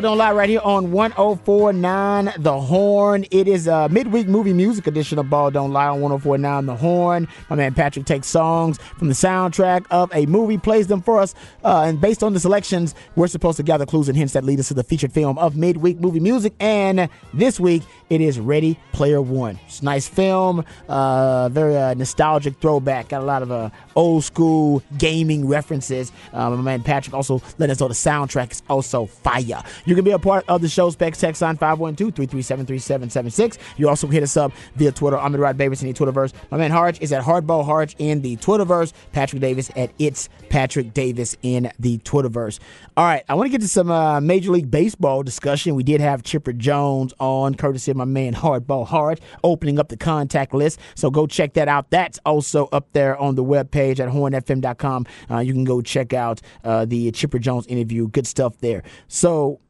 To Ball Don't Lie right here on 1049 The Horn. It is a midweek movie music edition of Ball Don't Lie on 1049 The Horn. My man Patrick takes songs from the soundtrack of a movie, plays them for us, uh, and based on the selections, we're supposed to gather clues and hints that lead us to the featured film of midweek movie music. And this week, it is Ready Player One. It's a nice film, uh, very uh, nostalgic throwback. Got a lot of uh, old school gaming references. Um, my man Patrick also let us know the soundtrack is also fire. You can be a part of the show. Specs text line 512 337 3776. You also hit us up via Twitter. I'm at Rod Davis in the Twitterverse. My man Harge is at Hardball Harge in the Twitterverse. Patrick Davis at It's Patrick Davis in the Twitterverse. All right, I want to get to some uh, Major League Baseball discussion. We did have Chipper Jones on, courtesy of my man Hardball Hard, opening up the contact list. So go check that out. That's also up there on the webpage at hornfm.com. Uh, you can go check out uh, the Chipper Jones interview. Good stuff there. So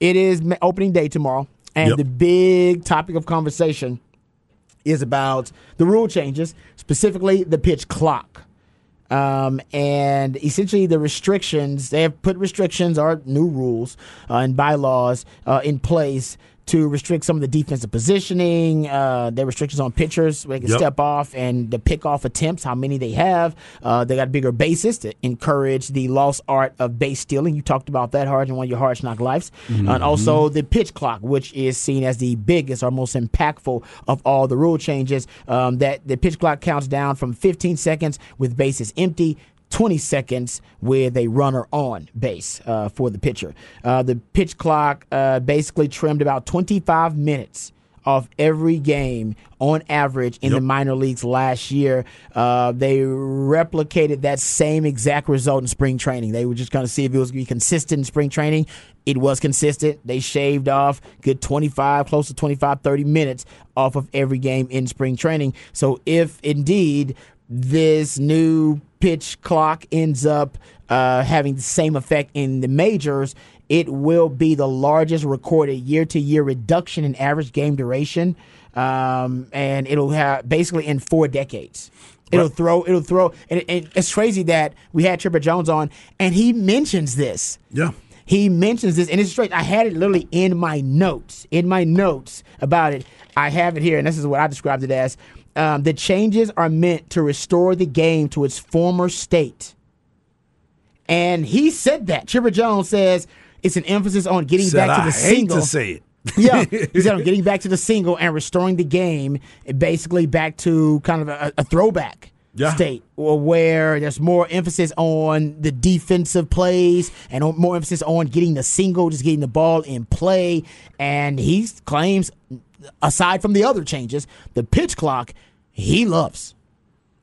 it is opening day tomorrow, and Yep. the big topic of conversation is about the rule changes, specifically the pitch clock. Um, and essentially, the restrictions they have put restrictions or new rules uh, and bylaws uh, in place to restrict some of the defensive positioning. Uh, there are restrictions on pitchers where they can Yep. step off and the pickoff attempts, how many they have. Uh, they got bigger bases to encourage the lost art of base stealing. You talked about that hard in one of your Hard Knock Lives. And also the pitch clock, which is seen as the biggest or most impactful of all the rule changes. Um, that the pitch clock counts down from 15 seconds with bases empty 20 seconds with a runner on base uh, for the pitcher. Uh, the pitch clock uh, basically trimmed about 25 minutes off every game on average in the minor leagues last year. Uh, they replicated that same exact result in spring training. They were just going to see if it was going to be consistent in spring training. It was consistent. They shaved off good 25, close to 25, 30 minutes off of every game in spring training. So if indeed this new pitch clock ends up uh, having the same effect in the majors, it will be the largest recorded year to year reduction in average game duration. Um, and it'll have basically in four decades. It'll throw, it'll throw, and, and it's crazy that we had Chipper Jones on, and he mentions this. Yeah. He mentions this, and it's straight. I had it literally in my notes, in my notes about it. I have it here, and this is what I described it as. Um, the changes are meant to restore the game to its former state. And he said that. Chipper Jones says it's an emphasis on getting Said, back to the single. to say it. yeah, he said I'm getting back to the single and restoring the game, basically back to kind of a, a throwback Yeah. state, where there's more emphasis on the defensive plays and more emphasis on getting the single, just getting the ball in play. And he claims, aside from the other changes, the pitch clock he loves.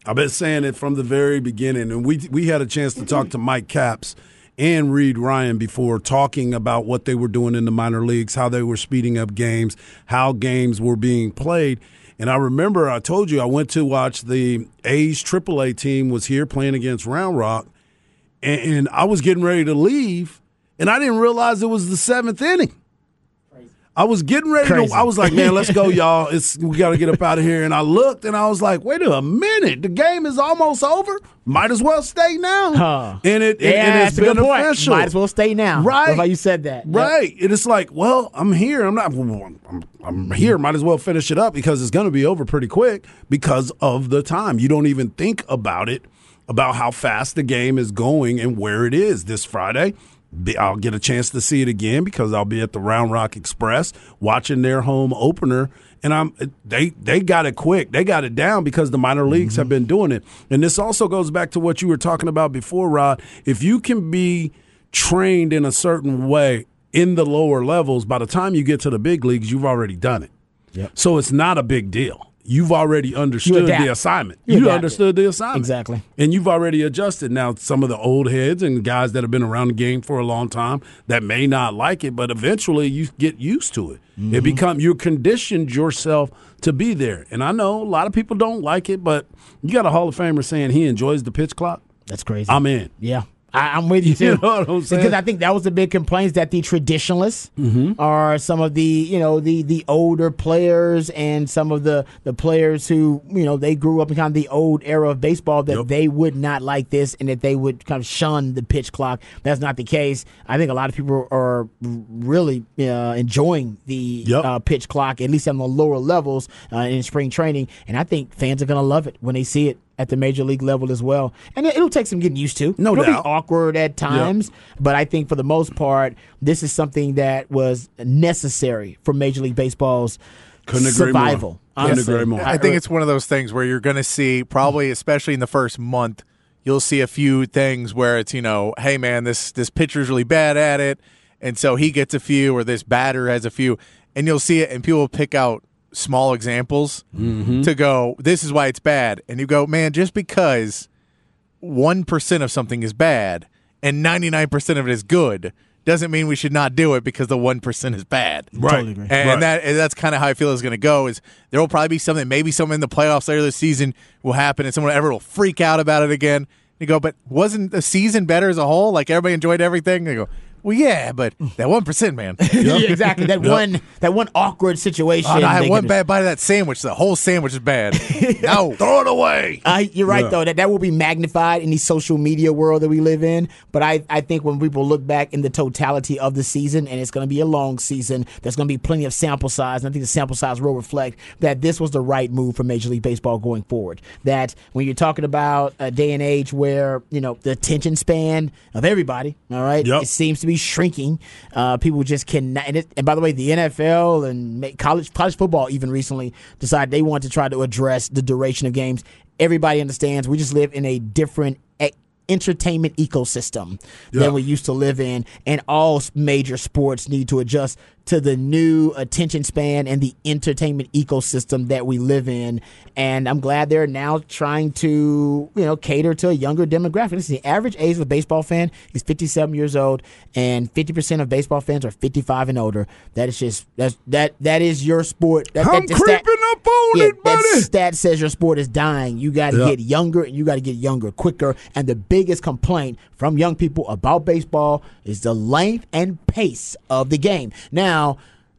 I've been saying it from the very beginning, and we we had a chance to talk to Mike Capps and Reid Ryan before talking about what they were doing in the minor leagues, how they were speeding up games, how games were being played. And I remember I told you I went to watch the A's AAA team was here playing against Round Rock, and, and I was getting ready to leave, and I didn't realize it was the seventh inning. I was getting ready Crazy. to. I was like, man, let's go, y'all. It's we got to get up out of here. And I looked, and I was like, wait a minute, the game is almost over. Might as well stay now. Huh. And it, Yeah, and it's that's a good point. beneficial. Might as well stay now. Right. How you said that. Yep. Right. And it's like, well, I'm here. I'm not. I'm, I'm, I'm here. Might as well finish it up because it's going to be over pretty quick because of the time. You don't even think about it, about how fast the game is going and where it is this Friday. Be- I'll get a chance to see it again because I'll be at the Round Rock Express watching their home opener. And I'm they they got it quick. They got it down because the minor leagues have mm-hmm. been doing it. And this also goes back to what you were talking about before, Rod. If you can be trained in a certain way in the lower levels, by the time you get to the big leagues, you've already done it. Yep. So it's not a big deal. You've already understood adapt. the assignment. You You, understood the assignment. Exactly. And you've already adjusted. Now, some of the old heads and guys that have been around the game for a long time that may not like it, but eventually you get used to it. Mm-hmm. It become you conditioned yourself to be there. And I know a lot of people don't like it, but you got a Hall of Famer saying he enjoys the pitch clock. That's crazy. I'm in. Yeah. I, I'm with you too. You know what I'm saying? Because I think that was the big complaints that the traditionalists Mm-hmm. are some of the you know the the older players and some of the the players who you know they grew up in kind of the old era of baseball that Yep. they would not like this and that they would kind of shun the pitch clock. That's not the case. I think a lot of people are really uh, enjoying the Yep. uh, pitch clock at least on the lower levels uh, in spring training, and I think fans are going to love it when they see it. At the major league level as well, and it- it'll take some getting used to. No It'll doubt. be awkward at times, but I think for the most part, this is something that was necessary for Major League Baseball's Couldn't survival. more. Couldn't agree more. I think it's one of those things where you're going to see probably, especially in the first month, you'll see a few things where it's you know, hey man, this this pitcher's really bad at it, and so he gets a few, or this batter has a few, and you'll see it, and people will pick out small examples mm-hmm. to go, this is why it's bad, and you go, man, just because one percent of something is bad and ninety nine percent of it is good. Doesn't mean we should not do it because the one percent is bad. Right. Totally agree. And Right. that and that's kind of how I feel is going to go. Is there will probably be something, maybe something in the playoffs later this season will happen, and someone ever will freak out about it again. You go, but wasn't the season better as a whole? Like everybody enjoyed everything. They go, well, yeah, but that one percent, man. yeah, exactly. That one, that one awkward situation. Oh, no, I had one bad bite of that sandwich. The whole sandwich is bad. no, Throw it away. Uh, you're right Yeah. though that that will be magnified in the social media world that we live in. But I, I think when people look back in the totality of the season, and it's going to be a long season, there's going to be plenty of sample size, and I think the sample size will reflect that this was the right move for Major League Baseball going forward. That when you're talking about a day and age where you know the attention span of everybody, all right, Yep. it seems to be shrinking. Uh, people just cannot. And, it, and by the way, the NFL and college college football even recently decided they want to try to address the duration of games. Everybody understands we just live in a different entertainment ecosystem Yeah. than we used to live in, and all major sports need to adjust to the new attention span and the entertainment ecosystem that we live in. And I'm glad they're now trying to, you know, cater to a younger demographic. Listen, the average age of a baseball fan is 57 years old, and 50% of baseball fans are 55 and older. That is just that's that that is your sport. That, I'm that, that creeping up on yeah, it, buddy. that stat says your sport is dying. You got to Yeah. get younger, and you got to get younger quicker. And the biggest complaint from young people about baseball is the length and pace of the game. Now,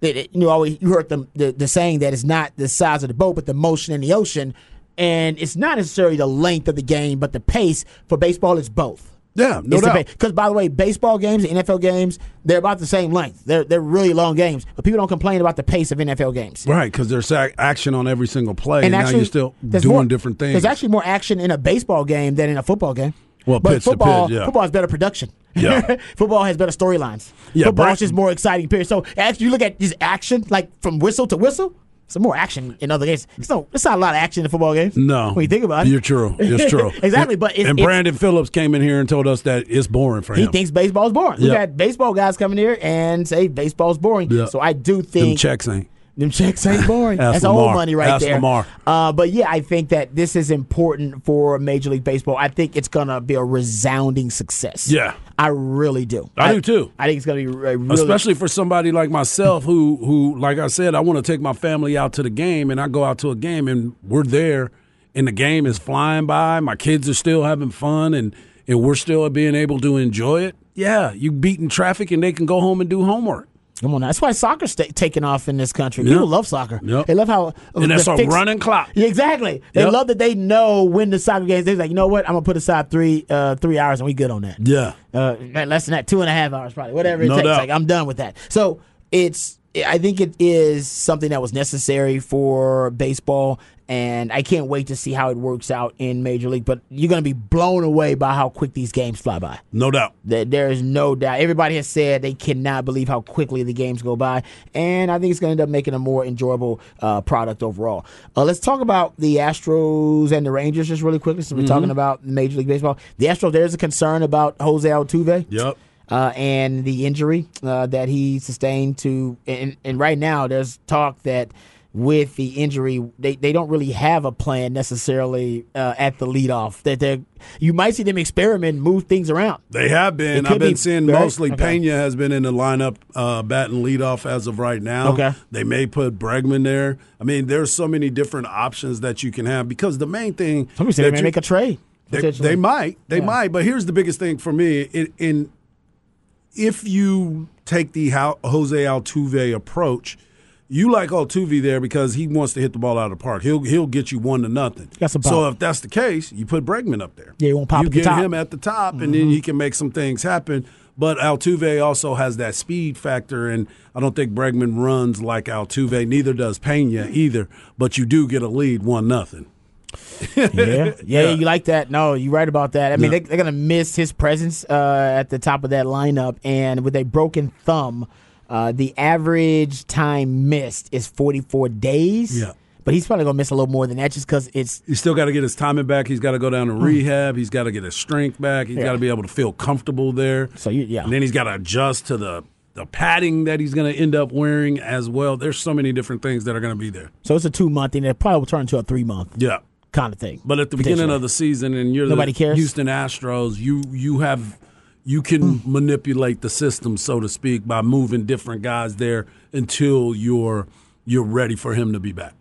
that it- you know, always you heard the, the the saying that it's not the size of the boat, but the motion in the ocean. And it's not necessarily the length of the game, but the pace for baseball is both. Yeah, no doubt. Because by the way, baseball games NFL games, they're about the same length. They're they're really long games, but people don't complain about the pace of NFL games. Right, because there's action on every single play, and, now actually, you're still doing more- different things. There's actually more action in a baseball game than in a football game. Well, but pitch to football, pitch, yeah. football has better production. Yeah. football has better storylines. Yeah, football is just more exciting. Period. So as you look at this action, like from whistle to whistle, some more action in other games. It's no, it's not a lot of action in football games. no, when you think about it, you're true. It's true. exactly. But it's, and it's- Brandon Phillips came in here and told us that it's boring for him. he thinks baseball's boring. We Yeah. got baseball guys coming here and say baseball's boring. Yeah. So I do Them think checks ain't. Them checks ain't boring. Ask That's old money right Ask there. Lamar. Uh, but yeah, I think that this is important for Major League Baseball. I think it's gonna be a resounding success. Yeah. I really do. I do too. I think it's gonna be a really, Especially for somebody like myself, who who like I said, I want to take my family out to the game, and I go out to a game, and we're there, and the game is flying by. My kids are still having fun, and and we're still being able to enjoy it. Yeah, you beating traffic, and they can go home and do homework. Come on, now. that's why soccer's sta taking off in this country. Yep. People love soccer. Yep. They love how And that's a running clock. Yeah, exactly. They Yep. love that they know when the soccer games. They're like, you know what? I'm gonna put aside three uh, three hours and we good on that. Yeah. uh, less than that, two and a half hours probably, whatever it No takes. doubt. Like I'm done with that. So it's, I think it is something that was necessary for baseball, and I can't wait to see how it works out in Major League. But you're going to be blown away by how quick these games fly by. No doubt. There there is no doubt. Everybody has said they cannot believe how quickly the games go by, and I think it's going to end up making a more enjoyable uh, product overall. Uh, let's talk about the Astros and the Rangers just really quickly. Since we're talking about Major League Baseball, the Astros. There's a concern about Jose Altuve Yep. Uh, and the injury uh, that he sustained to and, and right now there's talk that with the injury they, they don't really have a plan necessarily uh, at the leadoff that they you might see them experiment and move things around They have been. I've been be, seeing right? mostly Okay. Pena has been in the lineup, uh, batting leadoff as of right now. Okay. They may put Bregman there. I mean, there's so many different options that you can have because the main thing somebody said they may you- make a trade they, they might. They Yeah. might. But here's the biggest thing for me. In, in if you take the Jose Altuve approach, you like Altuve there because he wants to hit the ball out of the park. He'll he'll get you one to nothing. So if that's the case, you put Bregman up there. Yeah, he won't pop You at the get. Mm-hmm. him at the top, and then he can make some things happen. But Altuve also has that speed factor, and I don't think Bregman runs like Altuve. Neither does Pena either. But you do get a lead, one nothing. yeah. yeah, you like that? No, you're right about that. I mean, Yeah. they, they're gonna miss his presence uh, at the top of that lineup, and with a broken thumb, uh, the average time missed is 44 days. Yeah. but he's probably gonna miss a little more than that just because it's He's still got to get his timing back. He's got to go down to rehab. He's got to get his strength back. He's Yeah. got to be able to feel comfortable there. so you yeah. And then he's got to adjust to the the padding that he's going to end up wearing as well. There's so many different things that are going to be there. So it's a two month thing. It probably will turn into a three month Yeah. Kind of thing. But at the beginning of the season, and you're Nobody the cares? Houston Astros, you you have you can manipulate the system, so to speak, by moving different guys there until you're you're ready for him to be back.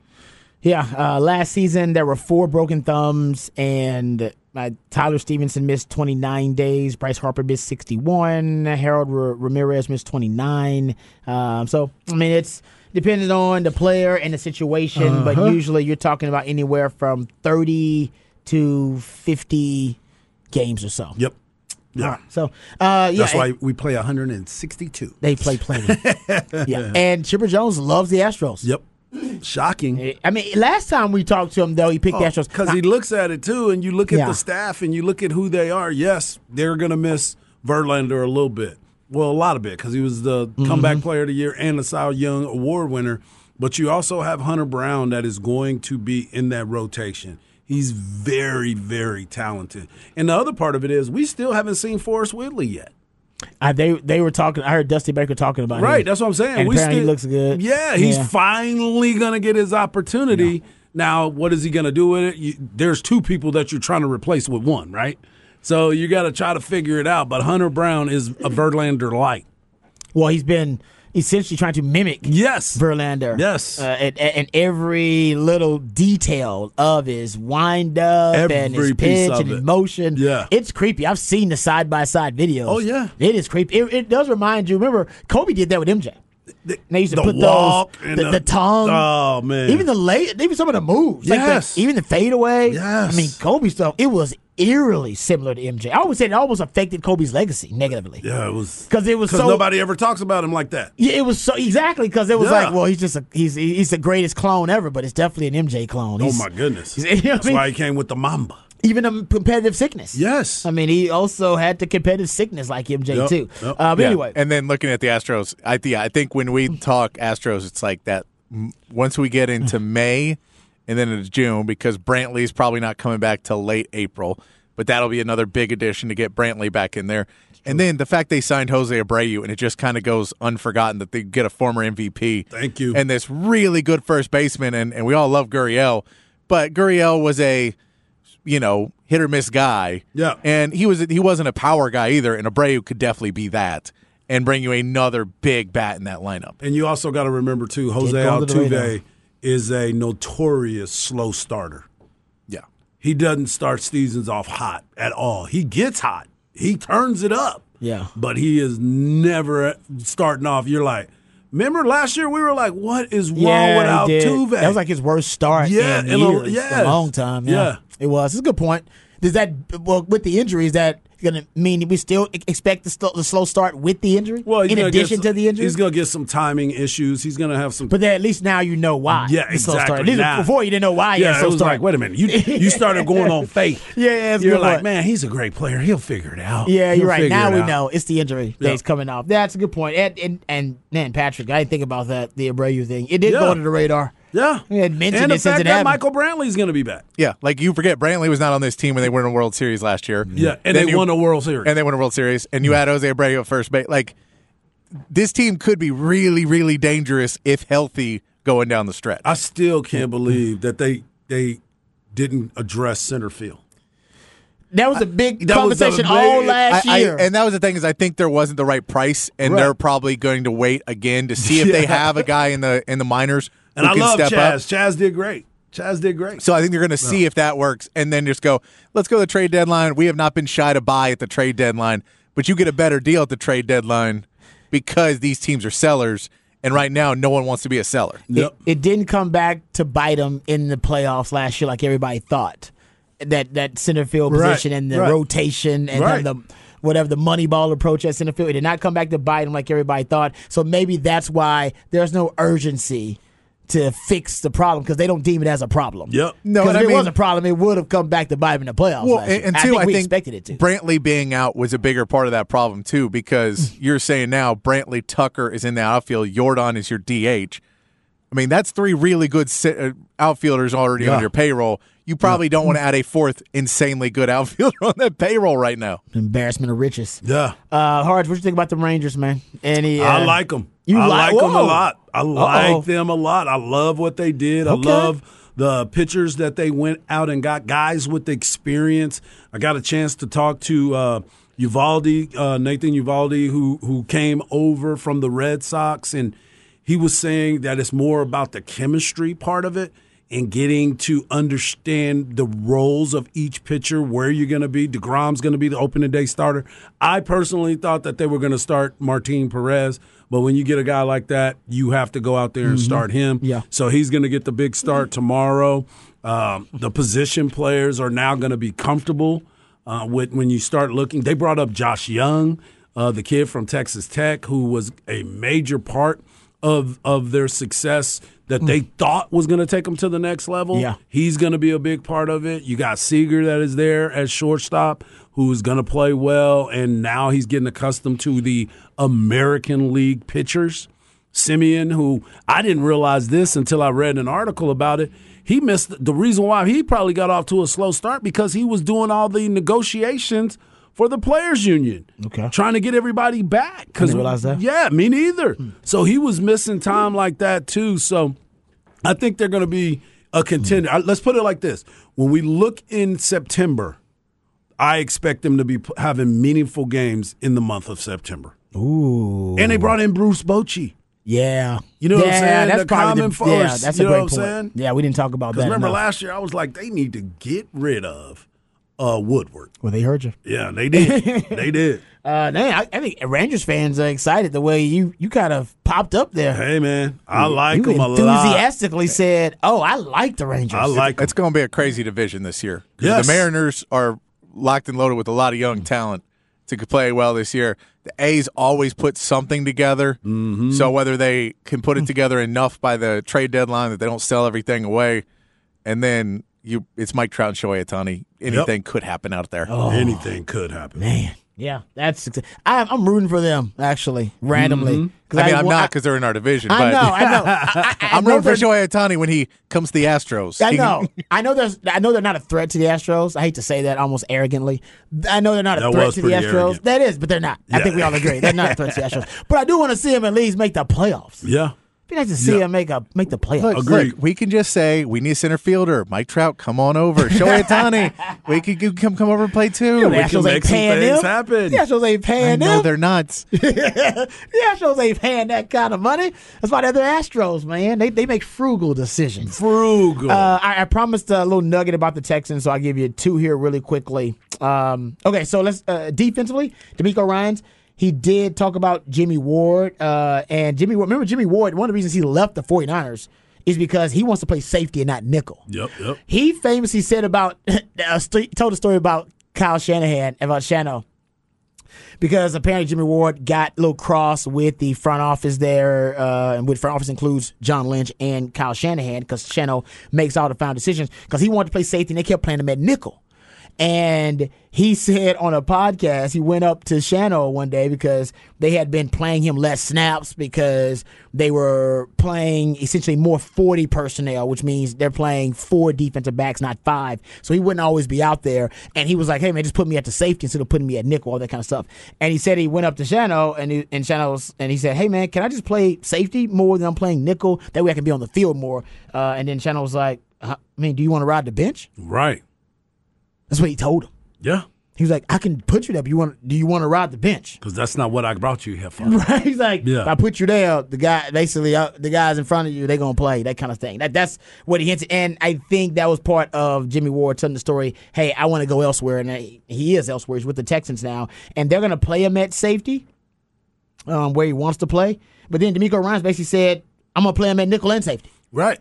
Yeah, uh, last season there were four broken thumbs, and uh, Tyler Stephenson missed 29 days. Bryce Harper missed 61. Harold R- Ramirez missed 29. Um, so, I mean, it's depending on the player and the situation, but usually you're talking about anywhere from 30 to 50 games or so. Yep. Yeah. Right. So, uh, yeah, That's why we play 162. they play plenty. yeah, and Chipper Jones loves the Astros. Yep. Shocking. I mean, last time we talked to him, though, he picked the Astros Because he looks at it too, and you look at Yeah. the staff and you look at who they are. Yes, they're going to miss Verlander a little bit. Well, a lot of it because he was the Mm-hmm. comeback player of the year and the Cy Young Award winner. But you also have Hunter Brown that is going to be in that rotation. He's very, very talented. And the other part of it is we still haven't seen Forrest Whitley yet. I, they they were talking. I heard Dusty Baker talking about him. Right, that's what I'm saying. And we apparently he looks good. Yeah, he's Yeah. finally gonna get his opportunity. Now, what is he gonna do with it? You, there's two people that you're trying to replace with one, right? So you got to try to figure it out. But Hunter Brown is a Verlander light. Well, he's been essentially trying to mimic Yes, Verlander. Yes. uh, and, and every little detail of his wind up and Every his pitch and his motion. Yeah. it's creepy. I've seen the side by side videos. Oh, yeah. it is creepy. It, it does remind you. Remember, Kobe did that with MJ. the, They used to the put those and the, the tongue. Oh man, Even the late, even some of the moves, like the- Yes. even the fadeaway. Yes. I mean Kobe stuff. It was eerily similar to MJ. I always say it almost affected Kobe's legacy negatively. yeah, it was because it was because so- nobody ever talks about him like that. Yeah, it was so exactly because it was Yeah. like, well, he's just a he's he's the greatest clone ever, but it's definitely an MJ clone. Oh my goodness, you know that's I mean? why he came with the Mamba. Even a competitive sickness. Yes, I mean, he also had the competitive sickness like MJ Yep, too. yep. Uh, but Yeah. anyway, and then looking at the Astros, I yeah, I think when we talk Astros, it's like that. m- Once we get into May and then it's June, because Brantley's probably not coming back till late April, but that'll be another big addition to get Brantley back in there. And then the fact they signed Jose Abreu, and it just kind of goes unforgotten that they get a former MVP. Thank you. And this really good first baseman, and, and we all love Gurriel, but Gurriel was a you know, hit or miss guy. Yeah. And he was he wasn't a power guy either, and Abreu could definitely be that and bring you another big bat in that lineup. And you also got to remember too, Jose go radar. Altuve is a notorious slow starter. Yeah. He doesn't start seasons off hot at all. He gets hot. He turns it up. Yeah. But he is never starting off. You're like, Remember last year we were like, "What is wrong Yeah, with. Altuve?" That was like his worst start. Yeah, in, in a- years, yes. a long time. Yeah. Yeah. it was. It's a good point. Does that well with the injuries that going to mean we still expect the, slow start with the injury? well, in addition some- to the injury. he's going to get some timing issues. He's going to have some. but then at least now you know why. Yeah, exactly. Now- before you didn't know why. yeah, slow it was start. like, wait a minute, you you started going on faith. Yeah, yeah, You're like, point. man, he's a great player. He'll figure it out. Yeah, He'll you're right. Now we out. know it's the injury Yeah. that's coming off. That's a good point. And, and and man, Patrick, I didn't think about that. The Abreu thing. It did Yeah. go under the radar. Yeah, We had mentioned and the it since fact it that happened. Michael Brantley's going to be back. Yeah, like you forget Brantley was not on this team when they won a World Series last year. Yeah, and Then they you- won a World Series. and they won a World Series, and you had Jose Abreu at first base. Like this team could be really, really dangerous if healthy going down the stretch. I still can't believe that they they didn't address center field. That was a big That was a conversation big- all last I- I- year. and that was the thing is I think there wasn't the right price, and Right. they're probably going to wait again to see if they have a guy in the in the minors And I love Chaz. up. Chaz did great. Chaz did great. So I think they're going to see if that works, and then just go. Let's go to the trade deadline. We have not been shy to buy at the trade deadline, but you get a better deal at the trade deadline because these teams are sellers, and right now no one wants to be a seller. Yep. it, it didn't come back to bite them in the playoffs last year like everybody thought. That that center field Right, position and the right. rotation and Right. the whatever the money ball approach at center field, it did not come back to bite them like everybody thought. So maybe that's why there's no urgency to fix the problem because they don't deem it as a problem. Yep. No, if I it mean- was a problem, it would have come back to bite them in the playoffs. Well, last and, year. and I two, think I we think expected it to. Brantley being out was a bigger part of that problem too, because you're saying now Brantley Tucker is in the outfield, Yordan is your DH. I mean, that's three really good uh, outfielders already on your payroll. You probably don't want to add a fourth insanely good outfielder on that payroll right now. Embarrassment of riches. Yeah. Uh, Harge, what you think about the Rangers, man? Any? Uh, I like them. You I like- like them a lot. I Uh-oh. like them a lot. I love what they did. Okay. I love the pitchers that they went out and got guys with experience. I got a chance to talk to uh, Eovaldi, uh, Nathan Eovaldi, who who came over from the Red Sox, and he was saying that it's more about the chemistry part of it and getting to understand the roles of each pitcher, where you're going to be. DeGrom's going to be the opening day starter. I personally thought that they were going to start Martin Perez, but when you get a guy like that, you have to go out there and start him. Yeah. So he's going to get the big start tomorrow. Um, the position players are now going to be comfortable uh, with when you start looking. They brought up Josh Jung, uh, the kid from Texas Tech, who was a major part of of their success that they thought was going to take them to the next level. Yeah. He's going to be a big part of it. You got Seager that is there as shortstop, who's going to play well, and now he's getting accustomed to the American League pitchers. Semien, who I didn't realize this until I read an article about it. He missed the reason why he probably got off to a slow start because he was doing all the negotiations for the players union. Okay. Trying to get everybody back. Cause, didn't realize that. Yeah, me neither. So he was missing time like that too. So I think they're going to be a contender. Uh, Let's put it like this: when we look in September, I expect them to be having meaningful games in the month of September. Ooh. And they brought in Bruce Bochy. Yeah. You know what I'm saying? That's The probably common the, force, Yeah, that's you a know great what I'm point. saying? Yeah, we didn't talk about that. Remember enough. last year, I was like, they need to get rid of uh, Woodward. Well, they heard you. Yeah, they did. they did. Uh, man, I, I think Rangers fans are excited the way you you kind of popped up there. Hey, man, I like you them a lot. enthusiastically said, "Oh, I like the Rangers." I like 'em. It's going to be a crazy division this year. Yes. The Mariners are locked and loaded with a lot of young talent to play well this year. The A's always put something together. Mm-hmm. So whether they can put it together enough by the trade deadline that they don't sell everything away, and then you, it's Mike Trout and Shohei Ohtani. Anything could happen out there. Oh, Anything could happen. Man, yeah, that's. I, I'm rooting for them actually, randomly. Mm-hmm. 'Cause I mean, I'm wa- not because they're in our division. I but know, I know. I, I, I I'm know rooting for they're- Shohei Ohtani when he comes to the Astros. I know. I know. There's. I know they're not a threat to the Astros. I hate to say that almost arrogantly. I know they're not a That threat to the Astros. arrogant. That is, but they're not. I think we all agree they're not a threat to the Astros. But I do want to see them at least make the playoffs. Yeah. Be nice to see Yeah. them make a make the playoffs. Look, Agreed. look, we can just say we need a center fielder. Mike Trout, come on over. Shohei Ohtani, we could you come come over and play too. the we can Astros make ain't some paying things them. happen. The Astros ain't I paying know them. they're nuts. the Astros ain't paying that kind of money. That's why they're the Astros, man. They they make frugal decisions. Frugal. Uh, I, I promised a little nugget about the Texans, so I'll give you two here really quickly. Um, okay, so let's uh, defensively, DeMeco Ryans he did talk about Jimmy Ward. Uh, and Jimmy Ward, remember Jimmy Ward, one of the reasons he left the 49ers is because he wants to play safety and not nickel. Yep, yep. He famously said about, told a story about Kyle Shanahan, about Shano because apparently Jimmy Ward got a little cross with the front office there, uh, and with front office includes John Lynch and Kyle Shanahan because Shano makes all the final decisions because he wanted to play safety and they kept playing him at nickel. And he said on a podcast, he went up to Shano one day because they had been playing him less snaps because they were playing essentially more 40 personnel, which means they're playing four defensive backs, not five. So he wouldn't always be out there. And he was like, hey, man, just put me at the safety instead of putting me at nickel, all that kind of stuff. And he said he went up to Shano and, he, and Shano was, and he said, hey, man, can I just play safety more than I'm playing nickel? That way I can be on the field more. Uh, and then Shano was like, I mean, do you want to ride the bench? Right. That's what he told him. Yeah. He was like, I can put you there, but you want do you want to ride the bench? Because that's not what I brought you here for. Right? He's like, Yeah. if I put you there, the guy basically uh, the guys in front of you, they're gonna play that kind of thing. That that's what he hinted, and I think that was part of Jimmy Ward telling the story. Hey, I want to go elsewhere, and he he is elsewhere. He's with the Texans now, and they're gonna play him at safety, um, where he wants to play. But then DeMeco Ryans basically said, I'm gonna play him at nickel and safety. Right.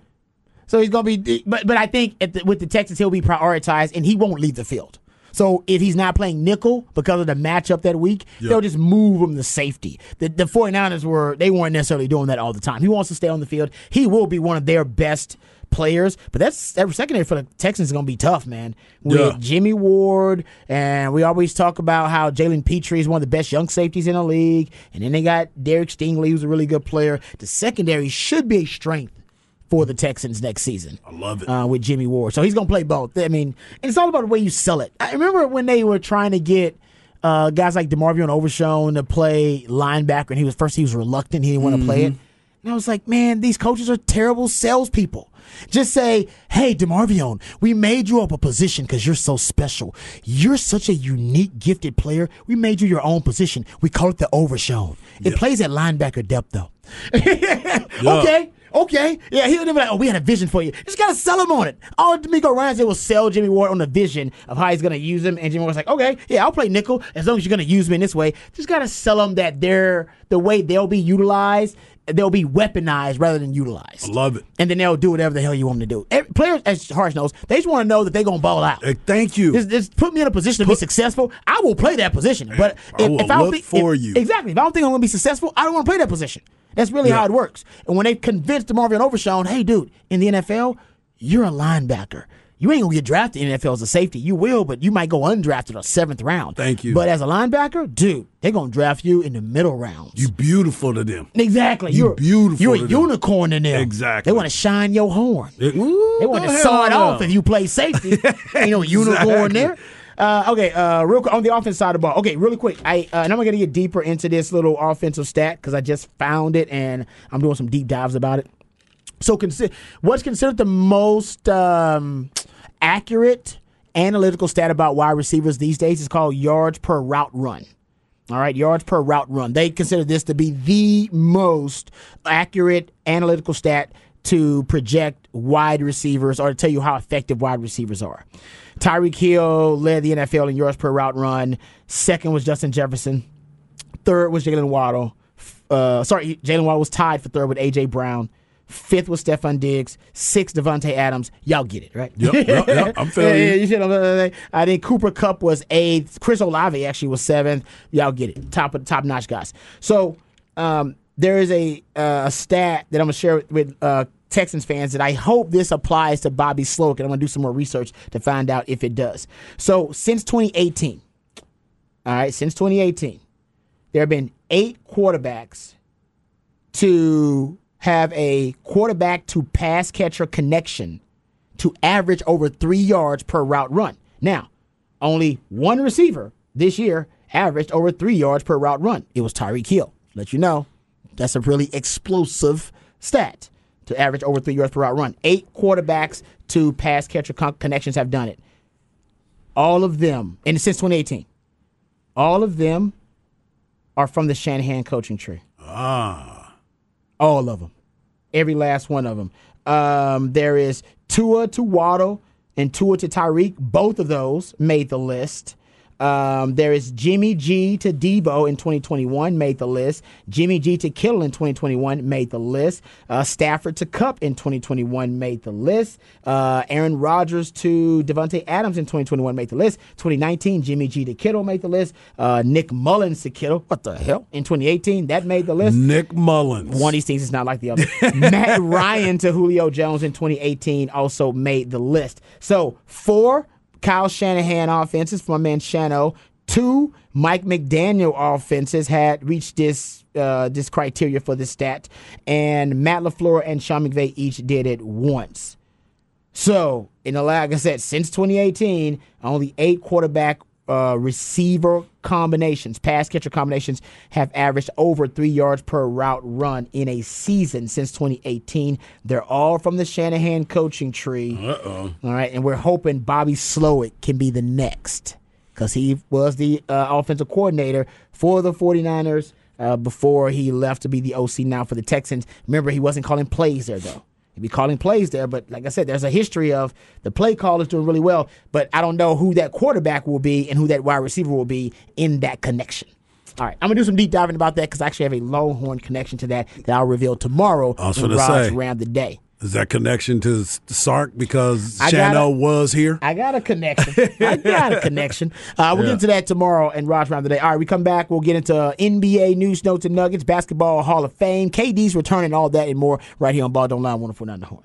So he's gonna be, but but I think at the, with the Texans he'll be prioritized, and he won't leave the field. So if he's not playing nickel because of the matchup that week, they'll just move him to safety. The, the 49ers were they weren't necessarily doing that all the time. He wants to stay on the field. He will be one of their best players, but that's that secondary for the Texans is gonna be tough, man. With Yeah. Jimmy Ward, and we always talk about how Jalen Pitre is one of the best young safeties in the league, and then they got Derek Stingley, who's a really good player. The secondary should be a strength for the Texans next season. I love it. Uh, with Jimmy Ward. So he's going to play both. I mean, it's all about the way you sell it. I remember when they were trying to get uh, guys like DeMarvion Overshown to play linebacker, and he was first he was reluctant. He didn't want to play it. And I was like, man, these coaches are terrible salespeople. Just say, hey, DeMarvion, we made you up a position because you're so special. You're such a unique, gifted player. We made you your own position. We call it the Overshown. It plays at linebacker depth, though. Okay. Okay, yeah, he'll never like, "Oh, we had a vision for you." Just gotta sell him on it. All DeMeco Ryan did was sell Jimmy Ward on the vision of how he's gonna use him, and Jimmy Ward's like, "Okay, yeah, I'll play nickel as long as you're gonna use me in this way." Just gotta sell him that they're the way they'll be utilized, they'll be weaponized rather than utilized. I love it. And then they'll do whatever the hell you want them to do. Every, players, as Harsh knows, they just want to know that they're gonna ball out. Hey, thank you. Just put me in a position to be successful. I will play that position. But I if, if I don't look think for if- you. exactly, if I don't think I'm going to be successful, I don't want to play that position. That's really Yeah. how it works. And when they convinced DeMarvion Overshown, hey, dude, in the NFL, you're a linebacker. You ain't gonna get drafted in the NFL as a safety. You will, but you might go undrafted or seventh round. Thank you. But as a linebacker, dude, they're gonna draft you in the middle rounds. You beautiful to them. exactly. you You're beautiful You're a them. unicorn to them. Exactly. They want to shine your horn. It- They want to saw it off if you play safety. Ain't no unicorn Exactly. there. Uh, okay, uh, real quick on the offense side of the ball. Okay, really quick. I uh, and I'm gonna get deeper into this little offensive stat because I just found it and I'm doing some deep dives about it. So, consi- what's considered the most um, accurate analytical stat about wide receivers these days is called yards per route run. All right, yards per route run. They consider this to be the most accurate analytical stat to project wide receivers or to tell you how effective wide receivers are. Tyreek Hill led the NFL in yards per route run. Second was Justin Jefferson. Third was Jaylen Waddle. Uh, sorry, Jaylen Waddle was tied for third with AJ Brown. Fifth was Stefon Diggs. Sixth, Davante Adams. Y'all get it, right? Yep, yep, yep. I'm feeling yeah, you. you see what I'm saying? I think Cooper Kupp was eighth. Chris Olave actually was seventh. Y'all get it. Top of top notch guys. So um, there is a uh, a stat that I'm gonna share with, with uh, Texans fans that I hope this applies to Bobby Slowik, and I'm gonna do some more research to find out if it does. So since 2018, all right, since 2018, there have been eight quarterbacks to have a quarterback to pass catcher connection to average over three yards per route run. Now, only one receiver this year averaged over three yards per route run. It was Tyreek Hill. Let you know, that's a really explosive stat to average over three yards per route run. Eight quarterbacks to pass catcher con- connections have done it. All of them, and since 2018, all of them are from the Shanahan coaching tree. Ah, All of them. Every last one of them. Um, there is Tua to Waddle and Tua to Tyreek. Both of those made the list. Um, there is Jimmy G to Deebo in 2021 made the list. Jimmy G to Kittle in 2021 made the list. Uh, Stafford to Kupp in 2021 made the list. Uh, Aaron Rodgers to Davante Adams in 2021 made the list. 2019 Jimmy G to Kittle made the list. Uh, Nick Mullens to Kittle. What the hell? In 2018 that made the list. Nick Mullens. One of these things is not like the other. Matt Ryan to Julio Jones in 2018 also made the list. So four Kyle Shanahan offenses for my man Shano. Two Mike McDaniel offenses had reached this uh, this criteria for the stat, and Matt Lafleur and Sean McVay each did it once. So, in the like I said, since 2018, only eight quarterback uh, receiver combinations, pass catcher combinations, have averaged over three yards per route run in a season since 2018. They're all from the Shanahan coaching tree. Uh oh. All right, and we're hoping Bobby Slowik can be the next because he was the uh, offensive coordinator for the 49ers uh, before he left to be the OC now for the Texans. Remember, he wasn't calling plays there, though. He'd be calling plays there, but like I said, there's a history of the play callers doing really well, but I don't know who that quarterback will be and who that wide receiver will be in that connection. All right, I'm gonna do some deep diving about that because I actually have a Longhorn connection to that that I'll reveal tomorrow I was when Raj say. ran the day. Is that connection to Sark because Shano was here? I got a connection. I got a connection. Uh, we'll get into that tomorrow and Raj round the day. All right, we come back. We'll get into NBA news, notes, and nuggets, basketball Hall of Fame, KD's returning, all that and more right here on Ball Don't Lie, 104.9 The Horn.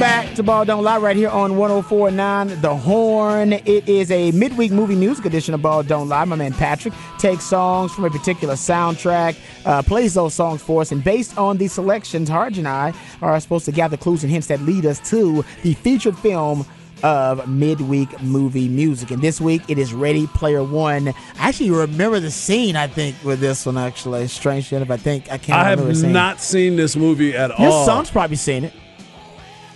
Back to Ball Don't Lie right here on 1049 The Horn. It is a midweek movie music edition of Ball Don't Lie. My man Patrick takes songs from a particular soundtrack, uh, plays those songs for us, and based on the selections, Harj and I are supposed to gather clues and hints that lead us to the featured film of midweek movie music. And this week it is Ready Player One. I actually remember the scene, I think, with this one, actually. Strange enough, I think. I can't I have not seen this movie at Your all. Your son's probably seen it.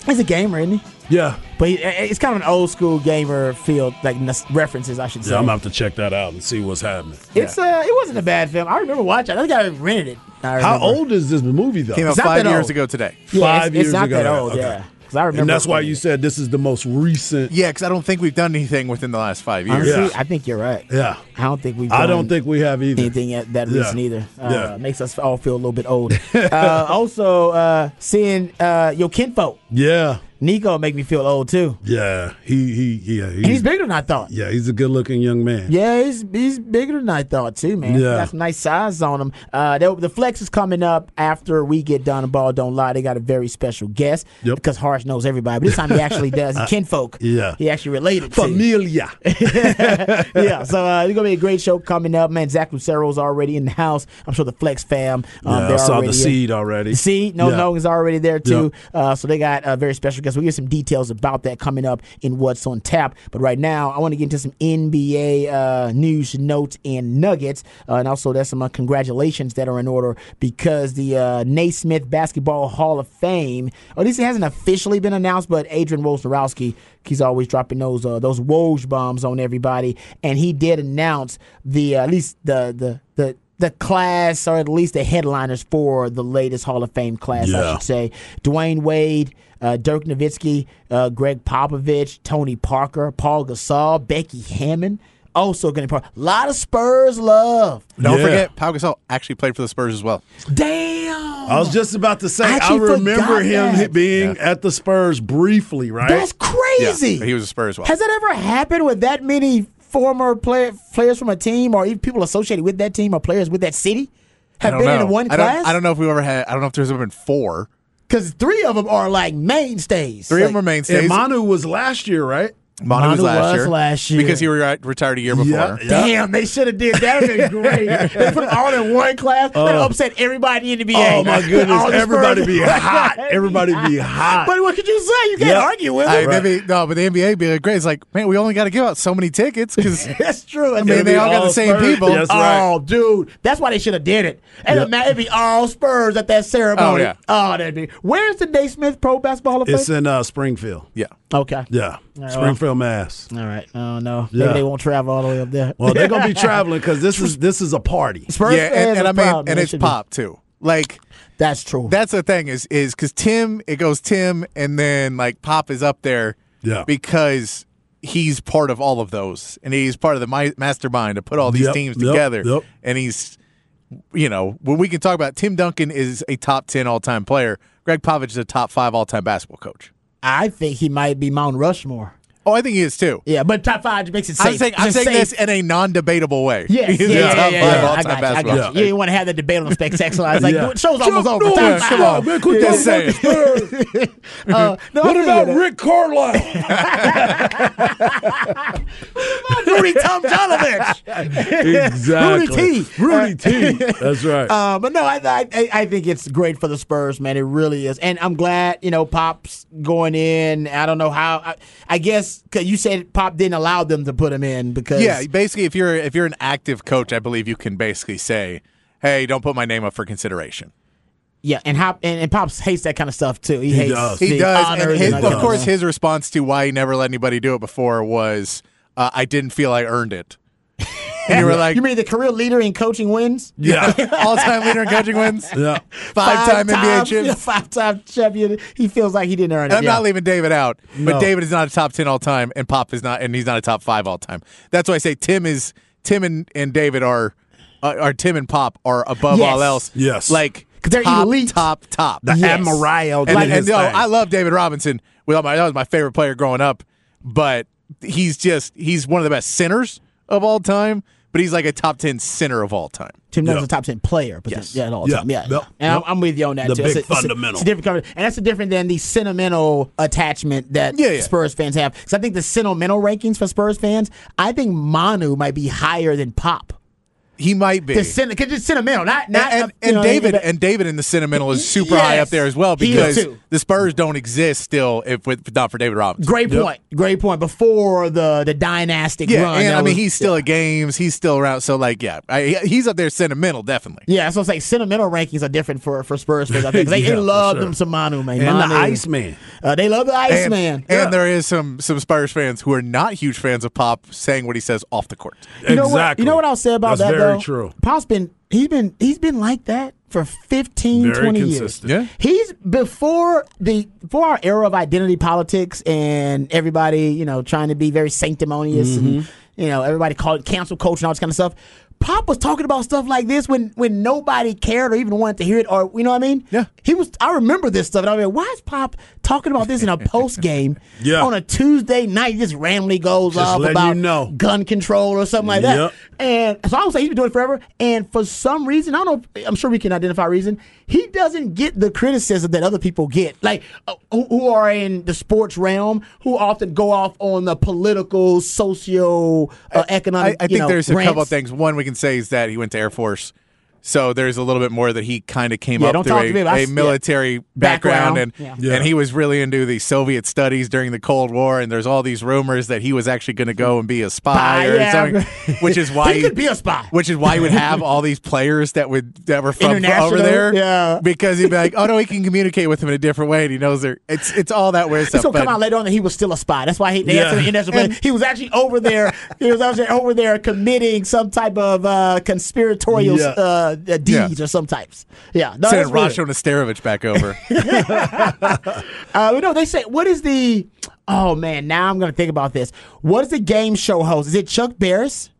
He's a gamer, isn't he? yeah. But he, it's kind of an old school gamer field, like n- references, I should say. Yeah, I'm gonna have to check that out and see what's happening. it's uh, it wasn't a bad film. I remember watching. it. I think I rented it. I How old is this movie though? Came out It's not five years old. ago today. Yeah, Five it's, years it's not ago. that old. Okay. Yeah, because I remember. and that's why you it. said this is the most recent. Yeah, because I don't think we've done anything within the last five years. Honestly, Yeah. I think you're right. Yeah. I don't think we've. I don't think we have either. anything at that Yeah. recent either. Uh, Yeah. Makes us all feel a little bit old. uh, also, uh, seeing uh, your kinfolk, Yeah, Nico, make me feel old too. yeah. He he yeah. And he's bigger than I thought. Yeah, he's a good looking young man. Yeah, he's he's bigger than I thought too, man. Yeah. got some nice size on him. Uh, they- the flex is coming up after we get done. Ball don't lie. They got a very special guest Yep. because Harsh knows everybody, but this time he actually does. He kinfolk. yeah. he actually related. to. Familia. yeah, so uh, it's gonna be a great show coming up, man. Zach Lucero's already in the house. I'm sure the Flex fam. Um, yeah, I saw the seed already. See, no Yeah. Nogan's already there too. Uh, so they got a very special guest. We'll get some details about that coming up in what's on tap. But right now, I want to get into some NBA uh, news, notes, and nuggets. Uh, and also, there's some uh, congratulations that are in order because the uh, Naismith Basketball Hall of Fame, or at least it hasn't officially been announced, but Adrian Wojnarowski, he's always dropping those uh, those Woj bombs on everybody, and he did announce the uh, at least the the the the class, or at least the headliners for the latest Hall of Fame class, I should say. Dwyane Wade, uh, Dirk Nowitzki, uh, Gregg Popovich, Tony Parker, Pau Gasol, Becky Hammon. Also going to be part. A lot of Spurs love. Don't Yeah. forget, Pau Gasol actually played for the Spurs as well. Damn. I was just about to say, I I, remember him that. being at the Spurs briefly, right? That's crazy. Yeah, he was a Spurs as well. Has that ever happened with that many former player, players from a team or even people associated with that team or players with that city? Have been know. in one I don't, class? I don't know if we ever had. I don't know if there's ever been four. Because three of them are like mainstays. Three of them are mainstays. And Manu was last year, right? Manu, was, last, was year last year. because he re- retired a year before. Yeah. Damn, they should have did that. Would have been great. they put them all in one class. That upset everybody in the NBA. Oh my goodness! Everybody be hot. Everybody be hot. But what could you say? You can't Yeah. argue with I, them. maybe no, but the NBA be great. It's like, man, we only got to give out so many tickets because That's true. I mean, they all got the same Spurs. people. Yes, right. Oh, dude, that's why they should have did it. And Yep. imagine it'd be all Spurs at that ceremony. Oh, yeah. Oh, that'd be. Where's the Naismith Pro Basketball Hall of Fame? It's in uh, Springfield. yeah. Okay. Yeah, well. Springfield, Mass. All right. Oh no. Yeah. Maybe they won't travel all the way up there. Well, they're gonna be traveling because this is this is a party. Spurs yeah, and, and I mean, proud, man. and it's should be. pop too. Like That's true. that's the thing is is because Tim, it goes Tim, and then like Pop is up there, Yeah. because he's part of all of those, and he's part of the mi- mastermind to put all these Yep, teams yep, together, yep. and he's, you know, when we can talk about Tim Duncan is a top ten all time player, Gregg Popovich is a top five all time basketball coach. I think he might be Mount Rushmore. Oh, I think he is too. Yeah, but top five makes it safe. I'm saying, I'm saying safe. this in a non-debatable way. Yes, He's yeah, yeah, top yeah, five yeah. I all-time got you. I got you. You want to have the debate on the spectacular. Like, Yeah. show's almost over. No, Top come on, man, quit Just talking about saying. the Spurs. Uh, no, I What about. Rick Carlisle? Rudy Tomjanovich? exactly. Rudy T. Rudy T. That's right. Uh, but no, I, I I think it's great for the Spurs, man. It really is, and I'm glad you know Pop's going in. I don't know how. I, I guess because you said Pop didn't allow them to put him in because Yeah, basically, if you're if you're an active coach, I believe you can basically say, "Hey, don't put my name up for consideration." yeah, and Hop and, and Pops hates that kind of stuff too. He, hates does. He does, and his, all of course, his response to why he never let anybody do it before was, uh, "I didn't feel I earned it." And you were like, you mean the career leader in coaching wins? yeah. "All-time leader in coaching wins, Yeah. five-time NBA times- champ." yeah, five-time champion. He feels like he didn't earn it. I'm yeah. not leaving David out, but No. David is not a top ten all time, and Pop is not, and he's not a top five all time. That's why I say Tim is Tim and, and David are, uh, are Tim and Pop are above Yes. all else. Yes. Like, they're top, elite. top, top. The Yes. Admiral. and, did and, no. I love David Robinson. With all my, that was my favorite player growing up. But he's just he's one of the best centers of all time. But he's like a top ten center of all time. Tim Duncan's Yeah. a top ten player, but Yes. yeah, at all Yeah. time, yeah. Yep. And I'm, Yep. I'm with you on that. The too. big it's a, fundamental. It's a different, cover- and that's the different than the sentimental attachment that Yeah, yeah. Spurs fans have. Because I think the sentimental rankings for Spurs fans, I think Manu might be higher than Pop. He might be. The sen- cause it's sentimental, not not and, and, you and know, David and David in the sentimental is super high up there as well because the Spurs don't exist still if with not for David Robinson. Great point. Great point. Before the the dynastic Yeah, run, and that I mean he's still at games. He's still around. So like, yeah, I, he's up there sentimental definitely. Yeah, so I say sentimental rankings are different for, for Spurs fans. I think 'Cause they, Yeah, they love sure. them some Manu man. And the Iceman. Uh, they love the And, Iceman. and there is some some Spurs fans who are not huge fans of Pop saying what he says off the court. You know exactly. what? You know what I'll say about That's that very though. true. Pop's been he's been he's been like that for 15, Very 20 consistent. Yeah. He's before the before our era of identity politics and everybody you know trying to be very sanctimonious and Mm-hmm. you know everybody called it cancel culture and all this kind of stuff. Pop was talking about stuff like this when when nobody cared or even wanted to hear it or you know what I mean? Yeah. He was I remember this stuff and I mean why is Pop talking about this in a post game Yeah. on a Tuesday night? He just randomly goes Just off about you know. gun control or something like that. Yep. And so I would say he's been doing it forever. And for some reason, I don't know, I'm sure we can identify a reason, he doesn't get the criticism that other people get. Like, uh, who, who are in the sports realm, who often go off on the political, socio uh, I, economic. I you think know, there's a couple of things. One we can say is that he went to Air Force. So there's a little bit more that he kind of came Yeah, up don't through talk a, to me about- a yeah. military Background. background, and Yeah. Yeah. and he was really into the Soviet studies during the Cold War. And there's all these rumors that he was actually going to go and be a spy Spy, or yeah. something, which is why He could be a spy. Which is why he would have all these players that would that were from International, over there, yeah. because he'd be like, oh no, he can communicate with him in a different way, and he knows they're it's it's all that weird It's stuff. gonna come out later on that he was still a spy. That's why he, they Yeah. asked him in And- he was actually over there. He was actually over there committing some type of uh, conspiratorial Yeah. Uh, deeds or some types. Yeah, no, Sending. Rasho Nesterovich back over. Uh, know, they say, what is the? Oh man, now I'm gonna think about this. What is the game show host? Is it Chuck Barris?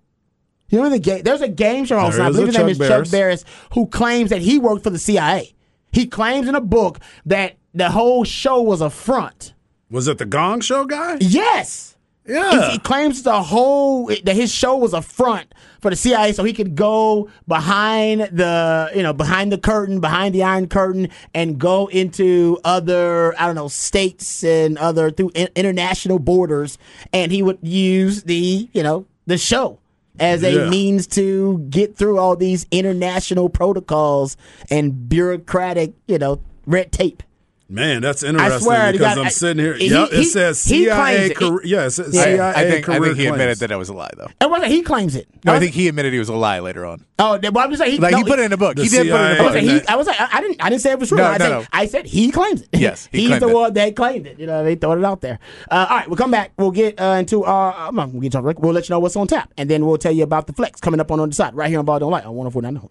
You know the game. There's a game show host. I believe his name is Chuck Chuck Barris. Barris, who claims that he worked for the CIA. He claims in a book that the whole show was a front. Was it the Gong Show guy? Yes. Yeah. He, claims the whole that his show was a front for the CIA, so he could go behind the you know behind the curtain, behind the Iron Curtain, and go into other I don't know states and other through in- international borders, and he would use the you know the show as a Yeah. means to get through all these international protocols and bureaucratic you know red tape. Man, that's interesting I swear because God, I'm I- sitting here. he- yep, he- it says he CIA. claims it. Career, yeah, it says Yeah. CIA I think I career think he admitted claims. that it was a lie though. And what he claims it. No, I I think he admitted he was a lie later on. Oh, then- well, I'm just saying. He, Like no, he put it in a book. The He did put it in CIA a I was, book. like, he, I was like, I I didn't, I didn't say it was true. No, I, no, said, no. I said he claims it. Yes, he he's the it. one that claimed it. You know, they throw it out there. Uh, all right, we'll come back. We'll get uh, into our. Uh, we'll get to our. We'll let you know what's on tap, and then we'll tell you about the flex coming up on on the side right here on Ball Don't Lie on 104.9 The Horn.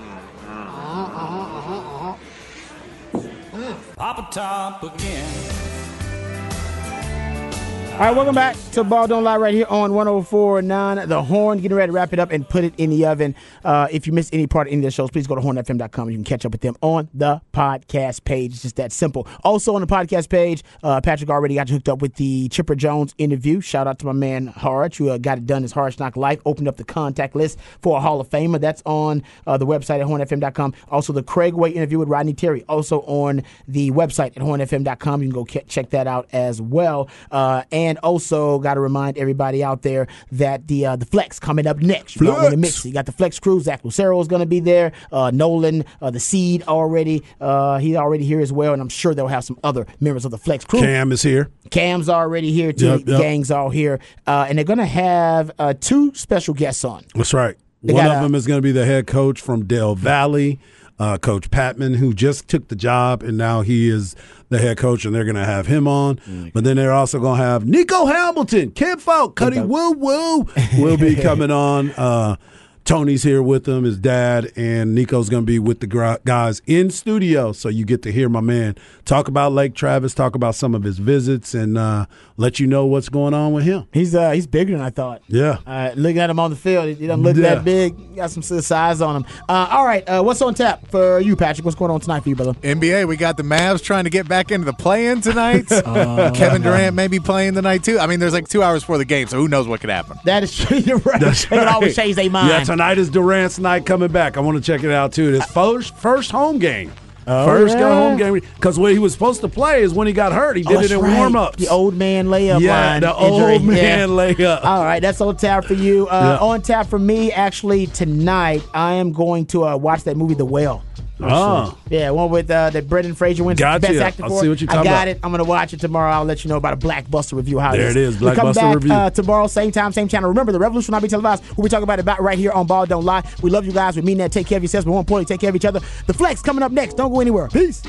Papa Top again. All right, welcome back to Ball Don't Lie right here on 104.9 The Horn. Getting ready to wrap it up and put it in the oven. Uh, if you missed any part of any of the shows, please go to hornfm.com. You can catch up with them on the podcast page. It's just that simple. Also on the podcast page, uh, Patrick already got you hooked up with the Chipper Jones interview. Shout out to my man Harge, who uh, got it done as Harge Knock Life, opened up the contact list for a Hall of Famer. That's on uh, the website at hornfm.com. Also, the Craig Way interview with Rodney Terry, also on the website at hornfm.com. You can go ke- check that out as well. Uh, and also, got to remind everybody out there that the uh, the Flex coming up next. You don't want to Flex. You got the Flex crew. Zach Lucero is going to be there. Uh, Nolan, uh, the Seed already. Uh, he's already here as well, and I'm sure they'll have some other members of the Flex crew. Cam is here. Cam's already here too. Yep, the yep. gang's all here, uh, and they're going to have uh, two special guests on. That's right. They One of a- them is going to be the head coach from Del Valle, uh, Coach Patman, who just took the job and now he is the head coach, and they're going to have him on. Mm. But then they're also going to have Nico Hamilton, Kim Falk, Cuddy Woo Woo will be coming on. Uh, Tony's here with them, his dad, and Nico's going to be with the guys in studio. So you get to hear my man talk about Lake Travis, talk about some of his visits, and uh, let you know what's going on with him. He's uh, he's bigger than I thought. Yeah. Uh, looking at him on the field, he doesn't look Yeah. that big. He got some size on him. Uh, all right, uh, what's on tap for you, Patrick? What's going on tonight for you, brother? NBA, we got the Mavs trying to get back into the play-in tonight. Oh. Kevin Durant may be playing tonight too. I mean, there's like two hours before the game, so who knows what could happen. That is true. You're right. That's they can always right. change their mind. Yeah, tonight is Durant's night coming back. I want to check it out too. His first first home game. first Oh, yeah. home game because what he was supposed to play is when he got hurt. He Oh, did that's it in right. warm ups. The old man layup Yeah, line. the injury. old man Yeah. layup. All right, that's on tap for you. Uh, Yeah. On tap for me, actually, tonight, I am going to uh, watch that movie, The Whale. Oh. Yeah, one with uh, that Brendan Fraser wins Gotcha. Best Actor I for. see what you're I got about. it. I'm gonna watch it tomorrow. I'll let you know about a Blackbuster review. How There it is. We come Blackbuster back review. Uh, tomorrow, same time, same channel. Remember, the revolution will not be televised. We'll be talking about it about right here on Ball Don't Lie. We love you guys. We mean that. Take care of yourselves, but more importantly, take care of each other. The flex coming up next. Don't go anywhere. Peace.